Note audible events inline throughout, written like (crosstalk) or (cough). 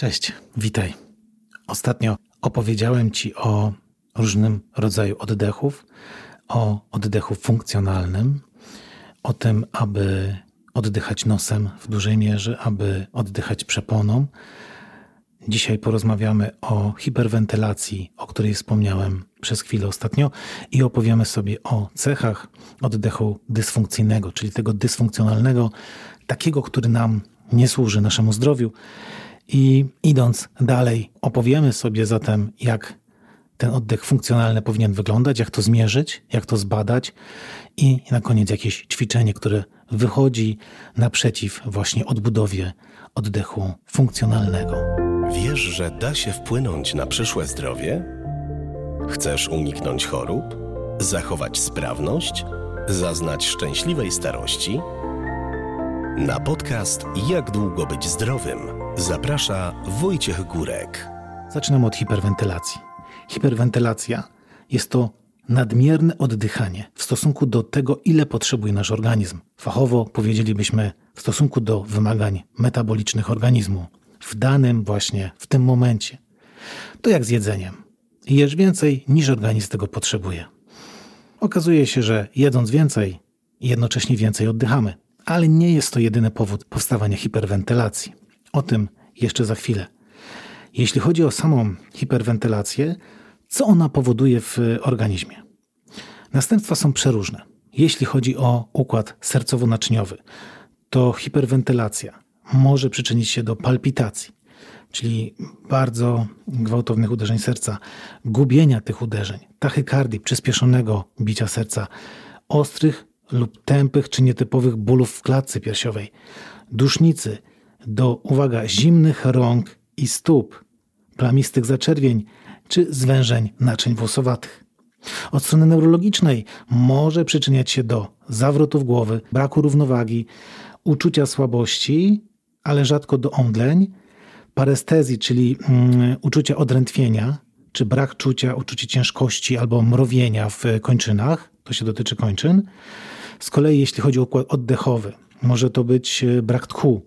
Cześć, witaj. Ostatnio opowiedziałem Ci o różnym rodzaju oddechów, o oddechu funkcjonalnym, o tym, aby oddychać nosem w dużej mierze, aby oddychać przeponą. Dzisiaj porozmawiamy o hiperwentylacji, o której wspomniałem przez chwilę ostatnio, i opowiemy sobie o cechach oddechu dysfunkcyjnego, czyli tego dysfunkcjonalnego, takiego, który nam nie służy naszemu zdrowiu i idąc dalej, opowiemy sobie zatem, jak ten oddech funkcjonalny powinien wyglądać, jak to zmierzyć, jak to zbadać i na koniec jakieś ćwiczenie, które wychodzi naprzeciw właśnie odbudowie oddechu funkcjonalnego. Wiesz, że da się wpłynąć na przyszłe zdrowie? Chcesz uniknąć chorób? Zachować sprawność? Zaznać szczęśliwej starości? Na podcast Jak długo być zdrowym zaprasza Wojciech Górek. Zaczynamy od hiperwentylacji. Hiperwentylacja jest to nadmierne oddychanie w stosunku do tego, ile potrzebuje nasz organizm. Fachowo powiedzielibyśmy w stosunku do wymagań metabolicznych organizmu w danym właśnie w tym momencie. To jak z jedzeniem. Jesz więcej niż organizm tego potrzebuje. Okazuje się, że jedząc więcej, jednocześnie więcej oddychamy ale nie jest to jedyny powód powstawania hiperwentylacji. O tym jeszcze za chwilę. Jeśli chodzi o samą hiperwentylację, co ona powoduje w organizmie? Następstwa są przeróżne. Jeśli chodzi o układ sercowo-naczyniowy, to hiperwentylacja może przyczynić się do palpitacji, czyli bardzo gwałtownych uderzeń serca, gubienia tych uderzeń, tachykardii, przyspieszonego bicia serca, ostrych lub tępych czy nietypowych bólów w klatce piersiowej, dusznicy, do, uwaga, zimnych rąk i stóp, plamistych zaczerwień czy zwężeń naczyń włosowatych. Od strony neurologicznej może przyczyniać się do zawrotów głowy, braku równowagi, uczucia słabości, ale rzadko do omdleń, parestezji, czyli mm, uczucia odrętwienia, czy brak czucia, uczucie ciężkości albo mrowienia w kończynach, to się dotyczy kończyn, z kolei jeśli chodzi o układ oddechowy, może to być e, brak tchu,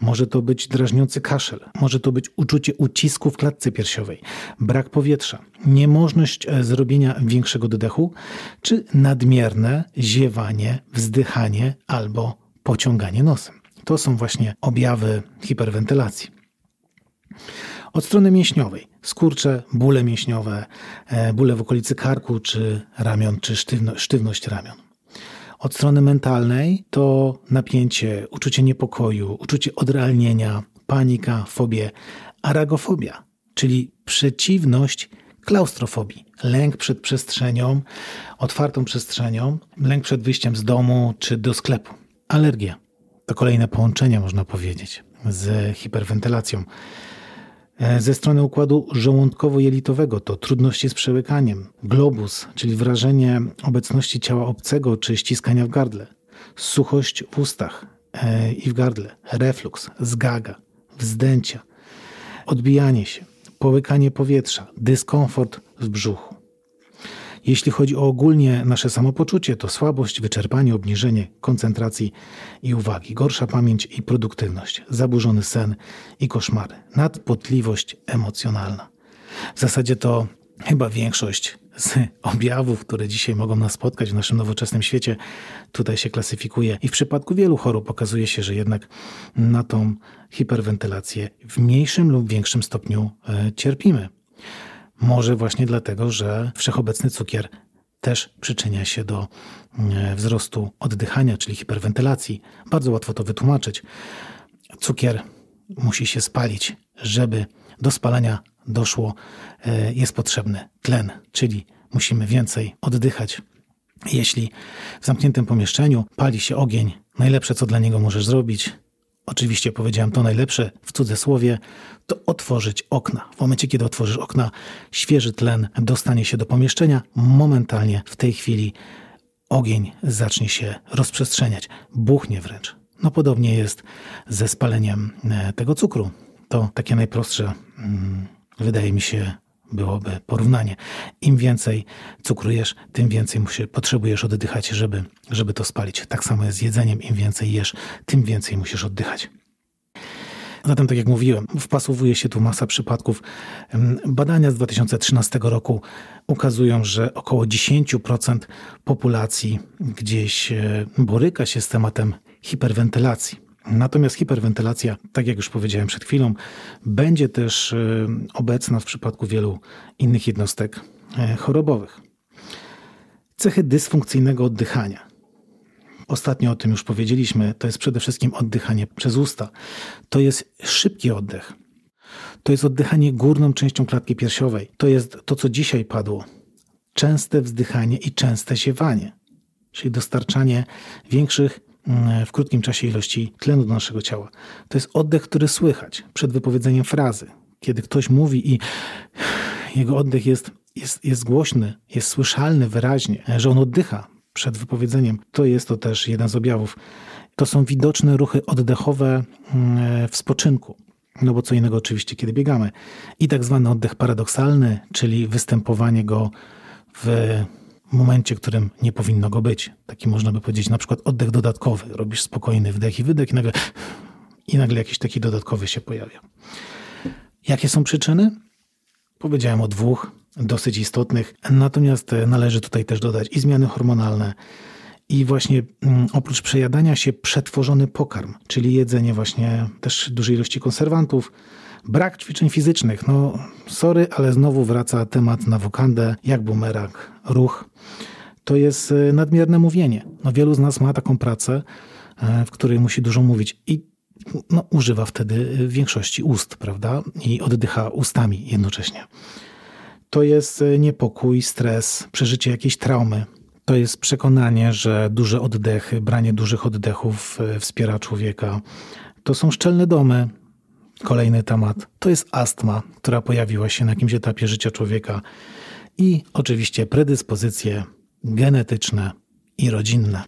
może to być drażniący kaszel, może to być uczucie ucisku w klatce piersiowej, brak powietrza, niemożność e, zrobienia większego oddechu, czy nadmierne ziewanie, wzdychanie albo pociąganie nosem. To są właśnie objawy hiperwentylacji. Od strony mięśniowej skurcze, bóle mięśniowe, e, bóle w okolicy karku czy ramion, czy sztywno, sztywność ramion. Od strony mentalnej to napięcie, uczucie niepokoju, uczucie odrealnienia, panika, fobie, aragofobia, czyli przeciwność klaustrofobii, lęk przed przestrzenią, otwartą przestrzenią, lęk przed wyjściem z domu czy do sklepu. Alergia to kolejne połączenie, można powiedzieć, z hiperwentylacją. E, ze strony układu żołądkowo-jelitowego to trudności z przełykaniem, globus, czyli wrażenie obecności ciała obcego czy ściskania w gardle, suchość w ustach e, i w gardle, refluks, zgaga, wzdęcia, odbijanie się, połykanie powietrza, dyskomfort w brzuchu. Jeśli chodzi o ogólnie nasze samopoczucie, to słabość, wyczerpanie, obniżenie koncentracji i uwagi, gorsza pamięć i produktywność, zaburzony sen i koszmary, nadpotliwość emocjonalna. W zasadzie to chyba większość z objawów, które dzisiaj mogą nas spotkać w naszym nowoczesnym świecie, tutaj się klasyfikuje. I w przypadku wielu chorób okazuje się, że jednak na tą hiperwentylację w mniejszym lub większym stopniu e, cierpimy. Może właśnie dlatego, że wszechobecny cukier też przyczynia się do e, wzrostu oddychania, czyli hiperwentylacji. Bardzo łatwo to wytłumaczyć. Cukier musi się spalić, żeby do spalania doszło, e, jest potrzebny tlen, czyli musimy więcej oddychać. Jeśli w zamkniętym pomieszczeniu pali się ogień, najlepsze co dla niego możesz zrobić, oczywiście powiedziałem to najlepsze w cudzysłowie, to otworzyć okna. W momencie, kiedy otworzysz okna, świeży tlen dostanie się do pomieszczenia, momentalnie w tej chwili ogień zacznie się rozprzestrzeniać, buchnie wręcz. No podobnie jest ze spaleniem e, tego cukru. To takie najprostsze, mm, wydaje mi się, byłoby porównanie. Im więcej cukru jesz, tym więcej musi, potrzebujesz oddychać, żeby, żeby to spalić. Tak samo jest z jedzeniem. Im więcej jesz, tym więcej musisz oddychać. Zatem, tak jak mówiłem, wpasowuje się tu masa przypadków. Badania z 2013 roku ukazują, że około 10% populacji gdzieś e, boryka się z tematem hiperwentylacji. Natomiast hiperwentylacja, tak jak już powiedziałem przed chwilą, będzie też e, obecna w przypadku wielu innych jednostek e, chorobowych. Cechy dysfunkcyjnego oddychania. Ostatnio o tym już powiedzieliśmy. To jest przede wszystkim oddychanie przez usta. To jest szybki oddech. To jest oddychanie górną częścią klatki piersiowej. To jest to, co dzisiaj padło. Częste wzdychanie i częste ziewanie, czyli dostarczanie większych w krótkim czasie ilości tlenu do naszego ciała. To jest oddech, który słychać przed wypowiedzeniem frazy. Kiedy ktoś mówi i jego oddech jest, jest, jest głośny, jest słyszalny wyraźnie, że on oddycha, przed wypowiedzeniem. To jest to też jeden z objawów. To są widoczne ruchy oddechowe mm, w spoczynku. No bo co innego oczywiście, kiedy biegamy. I tak zwany oddech paradoksalny, czyli występowanie go w momencie, którym nie powinno go być. Taki można by powiedzieć na przykład oddech dodatkowy. Robisz spokojny wdech i wydech i nagle, i nagle jakiś taki dodatkowy się pojawia. Jakie są przyczyny? Powiedziałem o dwóch dosyć istotnych. Natomiast e, należy tutaj też dodać i zmiany hormonalne, i właśnie mm, oprócz przejadania się przetworzony pokarm, czyli jedzenie właśnie też dużej ilości konserwantów, brak ćwiczeń fizycznych. No, sorry, ale znowu wraca temat na wokandę, jak bumerang, ruch. To jest e, nadmierne mówienie. No, wielu z nas ma taką pracę, e, w której musi dużo mówić i no, używa wtedy większości ust, prawda? I oddycha ustami jednocześnie to jest e, niepokój, stres, przeżycie jakiejś traumy. To jest przekonanie, że duże oddechy, branie dużych oddechów e, wspiera człowieka. To są szczelne domy. Kolejny temat to jest astma, która pojawiła się na jakimś etapie życia człowieka. I oczywiście predyspozycje genetyczne i rodzinne.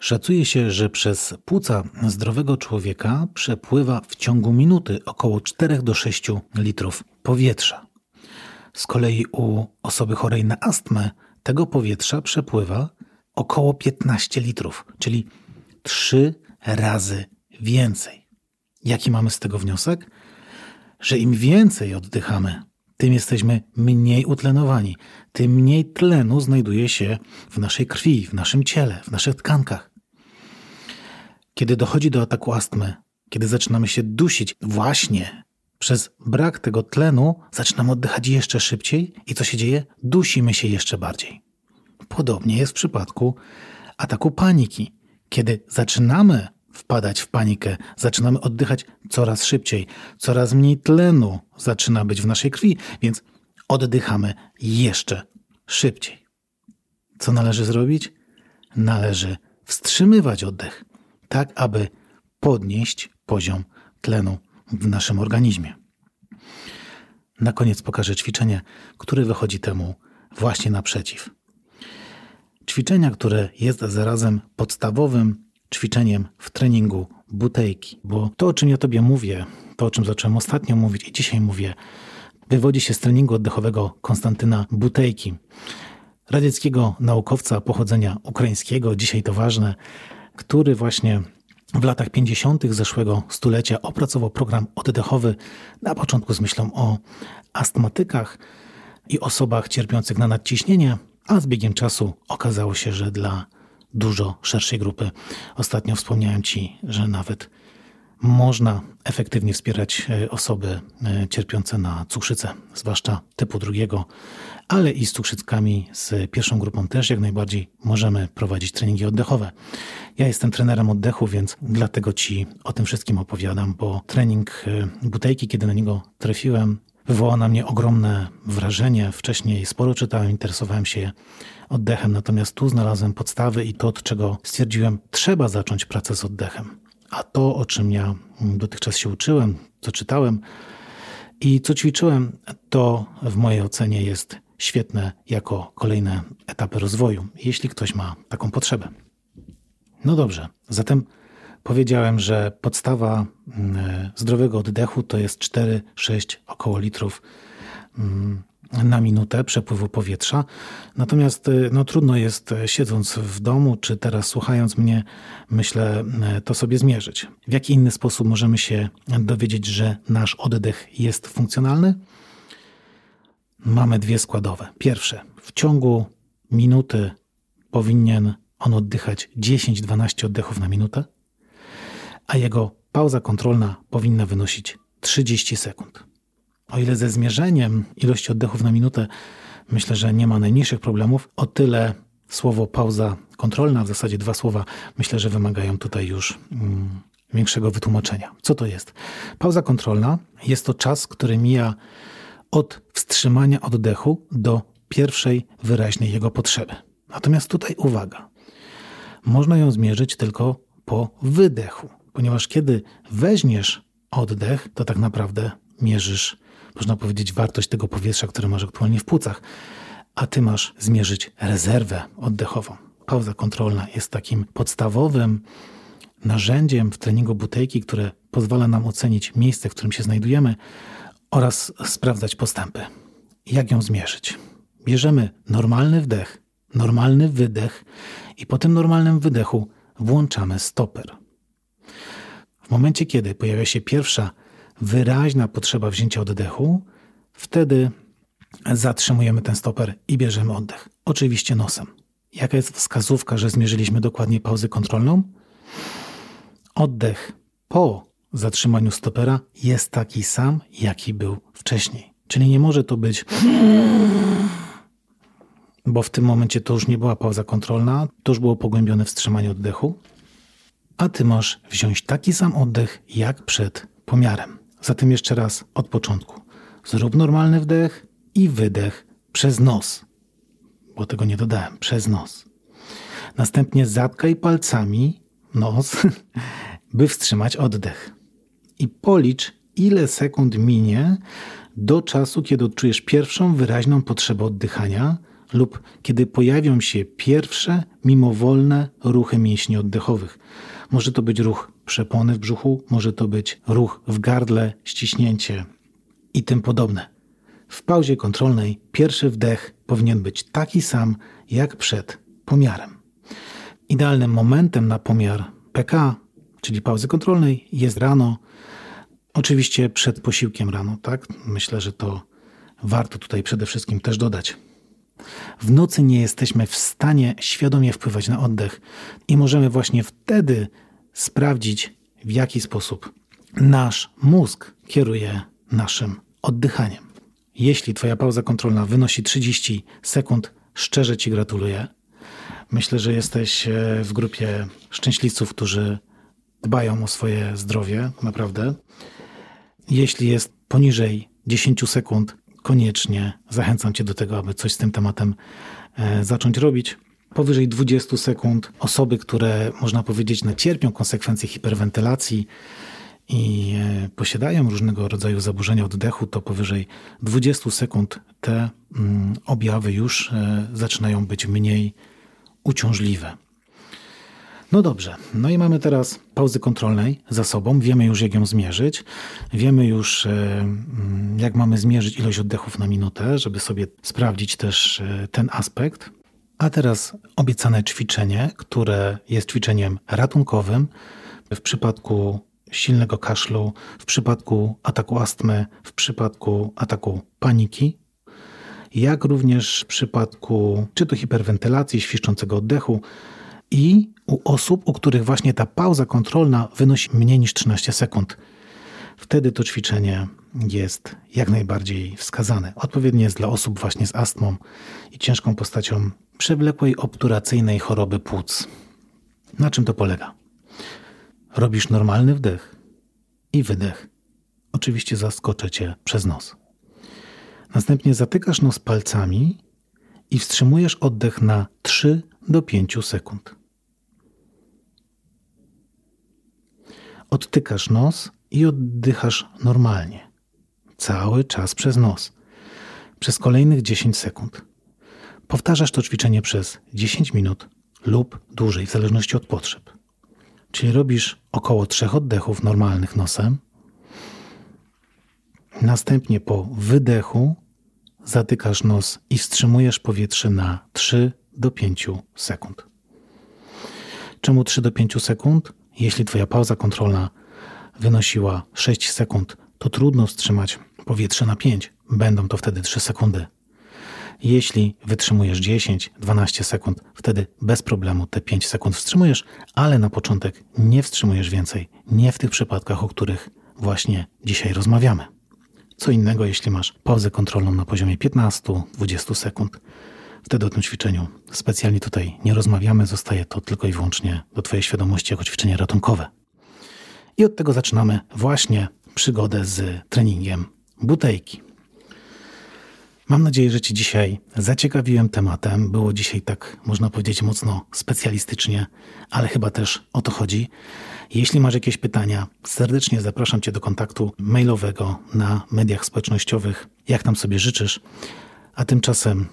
Szacuje się, że przez płuca zdrowego człowieka przepływa w ciągu minuty około 4 do 6 litrów powietrza. Z kolei u osoby chorej na astmę tego powietrza przepływa około 15 litrów, czyli 3 razy więcej. Jaki mamy z tego wniosek? Że im więcej oddychamy, tym jesteśmy mniej utlenowani, tym mniej tlenu znajduje się w naszej krwi, w naszym ciele, w naszych tkankach. Kiedy dochodzi do ataku astmy, kiedy zaczynamy się dusić właśnie przez brak tego tlenu zaczynamy oddychać jeszcze szybciej i co się dzieje? Dusimy się jeszcze bardziej. Podobnie jest w przypadku ataku paniki. Kiedy zaczynamy wpadać w panikę, zaczynamy oddychać coraz szybciej, coraz mniej tlenu zaczyna być w naszej krwi, więc oddychamy jeszcze szybciej. Co należy zrobić? Należy wstrzymywać oddech, tak aby podnieść poziom tlenu w naszym organizmie. Na koniec pokażę ćwiczenie, które wychodzi temu właśnie naprzeciw. Ćwiczenia, które jest zarazem podstawowym ćwiczeniem w treningu butejki, bo to, o czym ja Tobie mówię, to, o czym zacząłem ostatnio mówić i dzisiaj mówię, wywodzi się z treningu oddechowego Konstantyna Butejki, radzieckiego naukowca pochodzenia ukraińskiego, dzisiaj to ważne, który właśnie w latach 50. zeszłego stulecia opracował program oddechowy na początku z myślą o astmatykach i osobach cierpiących na nadciśnienie, a z biegiem czasu okazało się, że dla dużo szerszej grupy. Ostatnio wspomniałem Ci, że nawet można efektywnie wspierać e, osoby e, cierpiące na cukrzycę, zwłaszcza typu drugiego, ale i z cukrzyckami z pierwszą grupą też jak najbardziej możemy prowadzić treningi oddechowe. Ja jestem trenerem oddechu, więc dlatego Ci o tym wszystkim opowiadam, bo trening e, butejki, kiedy na niego trafiłem, wywołał na mnie ogromne wrażenie. Wcześniej sporo czytałem, interesowałem się oddechem, natomiast tu znalazłem podstawy i to, od czego stwierdziłem, trzeba zacząć pracę z oddechem. A to, o czym ja dotychczas się uczyłem, co czytałem i co ćwiczyłem, to w mojej ocenie jest świetne jako kolejne etapy rozwoju, jeśli ktoś ma taką potrzebę. No dobrze, zatem powiedziałem, że podstawa mm, zdrowego oddechu to jest 4-6 około litrów mm, na minutę przepływu powietrza. Natomiast y, no, trudno jest y, siedząc w domu, czy teraz słuchając mnie, myślę, y, to sobie zmierzyć. W jaki inny sposób możemy się dowiedzieć, że nasz oddech jest funkcjonalny? Mamy dwie składowe. Pierwsze, w ciągu minuty powinien on oddychać 10-12 oddechów na minutę, a jego pauza kontrolna powinna wynosić 30 sekund. O ile ze zmierzeniem ilości oddechów na minutę myślę, że nie ma najmniejszych problemów, o tyle słowo pauza kontrolna, w zasadzie dwa słowa, myślę, że wymagają tutaj już mm, większego wytłumaczenia. Co to jest? Pauza kontrolna jest to czas, który mija od wstrzymania oddechu do pierwszej wyraźnej jego potrzeby. Natomiast tutaj uwaga. Można ją zmierzyć tylko po wydechu, ponieważ kiedy weźmiesz oddech, to tak naprawdę mierzysz można powiedzieć, wartość tego powietrza, które masz aktualnie w płucach, a ty masz zmierzyć rezerwę oddechową. Pauza kontrolna jest takim podstawowym narzędziem w treningu butejki, które pozwala nam ocenić miejsce, w którym się znajdujemy oraz sprawdzać postępy. Jak ją zmierzyć? Bierzemy normalny wdech, normalny wydech i po tym normalnym wydechu włączamy stoper. W momencie, kiedy pojawia się pierwsza wyraźna potrzeba wzięcia oddechu, wtedy zatrzymujemy ten stoper i bierzemy oddech. Oczywiście nosem. Jaka jest wskazówka, że zmierzyliśmy dokładnie pauzę kontrolną? Oddech po zatrzymaniu stopera jest taki sam, jaki był wcześniej. Czyli nie może to być bo w tym momencie to już nie była pauza kontrolna, to już było pogłębione wstrzymanie oddechu, a ty masz wziąć taki sam oddech jak przed pomiarem. Zatem jeszcze raz od początku. Zrób normalny wdech i wydech przez nos, bo tego nie dodałem, przez nos. Następnie zatkaj palcami nos, (laughs) by wstrzymać oddech. I policz, ile sekund minie do czasu, kiedy odczujesz pierwszą wyraźną potrzebę oddychania lub kiedy pojawią się pierwsze mimowolne ruchy mięśni oddechowych. Może to być ruch przepony w brzuchu, może to być ruch w gardle, ściśnięcie i tym podobne. W pauzie kontrolnej pierwszy wdech powinien być taki sam jak przed pomiarem. Idealnym momentem na pomiar PK, czyli pauzy kontrolnej, jest rano. Oczywiście przed posiłkiem rano, tak? Myślę, że to warto tutaj przede wszystkim też dodać. W nocy nie jesteśmy w stanie świadomie wpływać na oddech i możemy właśnie wtedy sprawdzić, w jaki sposób nasz mózg kieruje naszym oddychaniem. Jeśli Twoja pauza kontrolna wynosi 30 sekund, szczerze Ci gratuluję. Myślę, że jesteś e, w grupie szczęśliwców, którzy dbają o swoje zdrowie, naprawdę. Jeśli jest poniżej 10 sekund, koniecznie zachęcam Cię do tego, aby coś z tym tematem e, zacząć robić. Powyżej 20 sekund osoby, które można powiedzieć cierpią konsekwencje hiperwentylacji i e, posiadają różnego rodzaju zaburzenia oddechu, to powyżej 20 sekund te mm, objawy już e, zaczynają być mniej uciążliwe. No dobrze, no i mamy teraz pauzy kontrolnej za sobą. Wiemy już, jak ją zmierzyć. Wiemy już, e, mm, jak mamy zmierzyć ilość oddechów na minutę, żeby sobie sprawdzić też e, ten aspekt. A teraz obiecane ćwiczenie, które jest ćwiczeniem ratunkowym w przypadku silnego kaszlu, w przypadku ataku astmy, w przypadku ataku paniki, jak również w przypadku czy to hiperwentylacji, świszczącego oddechu, i u osób, u których właśnie ta pauza kontrolna wynosi mniej niż 13 sekund. Wtedy to ćwiczenie jest jak najbardziej wskazane. Odpowiednie jest dla osób właśnie z astmą i ciężką postacią przewlekłej obturacyjnej choroby płuc. Na czym to polega? Robisz normalny wdech i wydech. Oczywiście zaskoczę cię przez nos. Następnie zatykasz nos palcami i wstrzymujesz oddech na 3 do 5 sekund. Odtykasz nos i oddychasz normalnie. Cały czas przez nos. Przez kolejnych 10 sekund. Powtarzasz to ćwiczenie przez 10 minut lub dłużej, w zależności od potrzeb. Czyli robisz około 3 oddechów normalnych nosem. Następnie po wydechu zatykasz nos i wstrzymujesz powietrze na 3 do 5 sekund. Czemu 3 do 5 sekund? Jeśli Twoja pauza kontrolna wynosiła 6 sekund, to trudno wstrzymać powietrze na 5. Będą to wtedy 3 sekundy. Jeśli wytrzymujesz 10-12 sekund, wtedy bez problemu te 5 sekund wstrzymujesz, ale na początek nie wstrzymujesz więcej. Nie w tych przypadkach, o których właśnie dzisiaj rozmawiamy. Co innego, jeśli masz pauzę kontrolną na poziomie 15-20 sekund. Wtedy o tym ćwiczeniu specjalnie tutaj nie rozmawiamy, zostaje to tylko i wyłącznie do Twojej świadomości jako ćwiczenie ratunkowe. I od tego zaczynamy właśnie przygodę z treningiem butejki. Mam nadzieję, że Ci dzisiaj zaciekawiłem tematem. Było dzisiaj tak, można powiedzieć, mocno specjalistycznie, ale chyba też o to chodzi. Jeśli masz jakieś pytania, serdecznie zapraszam Cię do kontaktu mailowego na mediach społecznościowych, jak tam sobie życzysz. A tymczasem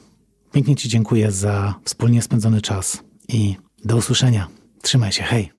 pięknie Ci dziękuję za wspólnie spędzony czas i do usłyszenia. Trzymaj się, hej!